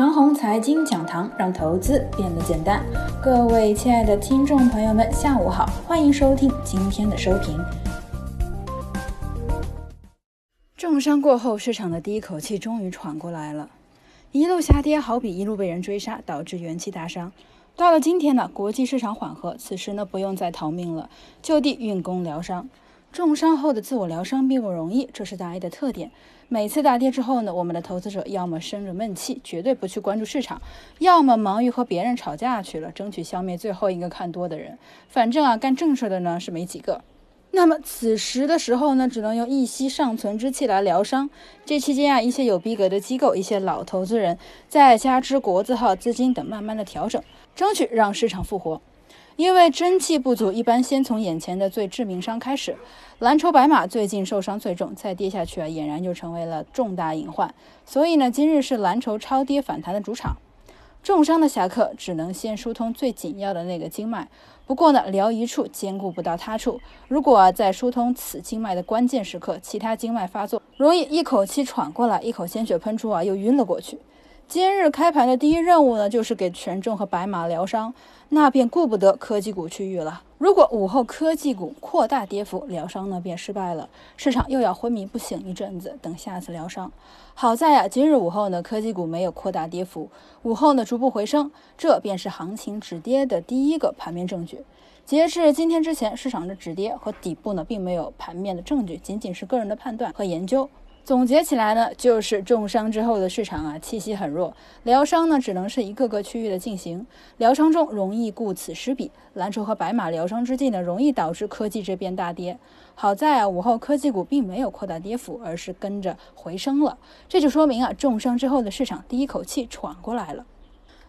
长虹财经讲堂，让投资变得简单。各位亲爱的听众朋友们，下午好，欢迎收听今天的收评。重伤过后，市场的第一口气终于喘过来了。一路下跌，好比一路被人追杀，导致元气大伤。到了今天呢，国际市场缓和，此时呢不用再逃命了，就地运功疗伤。重伤后的自我疗伤并不容易，这是大 A 的特点。每次大跌之后呢，我们的投资者要么生着闷气，绝对不去关注市场；要么忙于和别人吵架去了，争取消灭最后一个看多的人。反正啊，干正事的呢是没几个。那么此时的时候呢，只能用一息尚存之气来疗伤。这期间啊，一些有逼格的机构、一些老投资人，再加之国字号资金等，慢慢的调整，争取让市场复活。因为真气不足，一般先从眼前的最致命伤开始。蓝筹白马最近受伤最重，再跌下去啊，俨然就成为了重大隐患。所以呢，今日是蓝筹超跌反弹的主场。重伤的侠客只能先疏通最紧要的那个经脉。不过呢，疗一处兼顾不到他处。如果啊，在疏通此经脉的关键时刻，其他经脉发作，容易一口气喘过来，一口鲜血喷出啊，又晕了过去。今日开盘的第一任务呢，就是给权重和白马疗伤，那便顾不得科技股区域了。如果午后科技股扩大跌幅，疗伤呢便失败了，市场又要昏迷不醒一阵子，等下次疗伤。好在呀，今日午后呢，科技股没有扩大跌幅，午后呢逐步回升，这便是行情止跌的第一个盘面证据。截至今天之前，市场的止跌和底部呢并没有盘面的证据，仅仅是个人的判断和研究。总结起来呢，就是重伤之后的市场啊，气息很弱，疗伤呢只能是一个个区域的进行，疗伤中容易顾此失彼，蓝筹和白马疗伤之际呢，容易导致科技这边大跌。好在啊，午后科技股并没有扩大跌幅，而是跟着回升了，这就说明啊，重伤之后的市场第一口气喘过来了。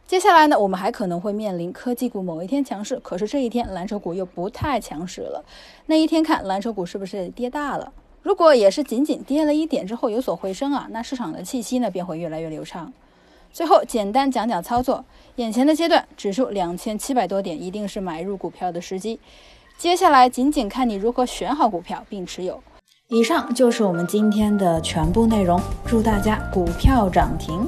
接下来呢，我们还可能会面临科技股某一天强势，可是这一天蓝筹股又不太强势了，那一天看蓝筹股是不是跌大了？如果也是仅仅跌了一点之后有所回升啊，那市场的气息呢便会越来越流畅。最后简单讲讲操作，眼前的阶段指数两千七百多点一定是买入股票的时机，接下来仅仅看你如何选好股票并持有。以上就是我们今天的全部内容，祝大家股票涨停。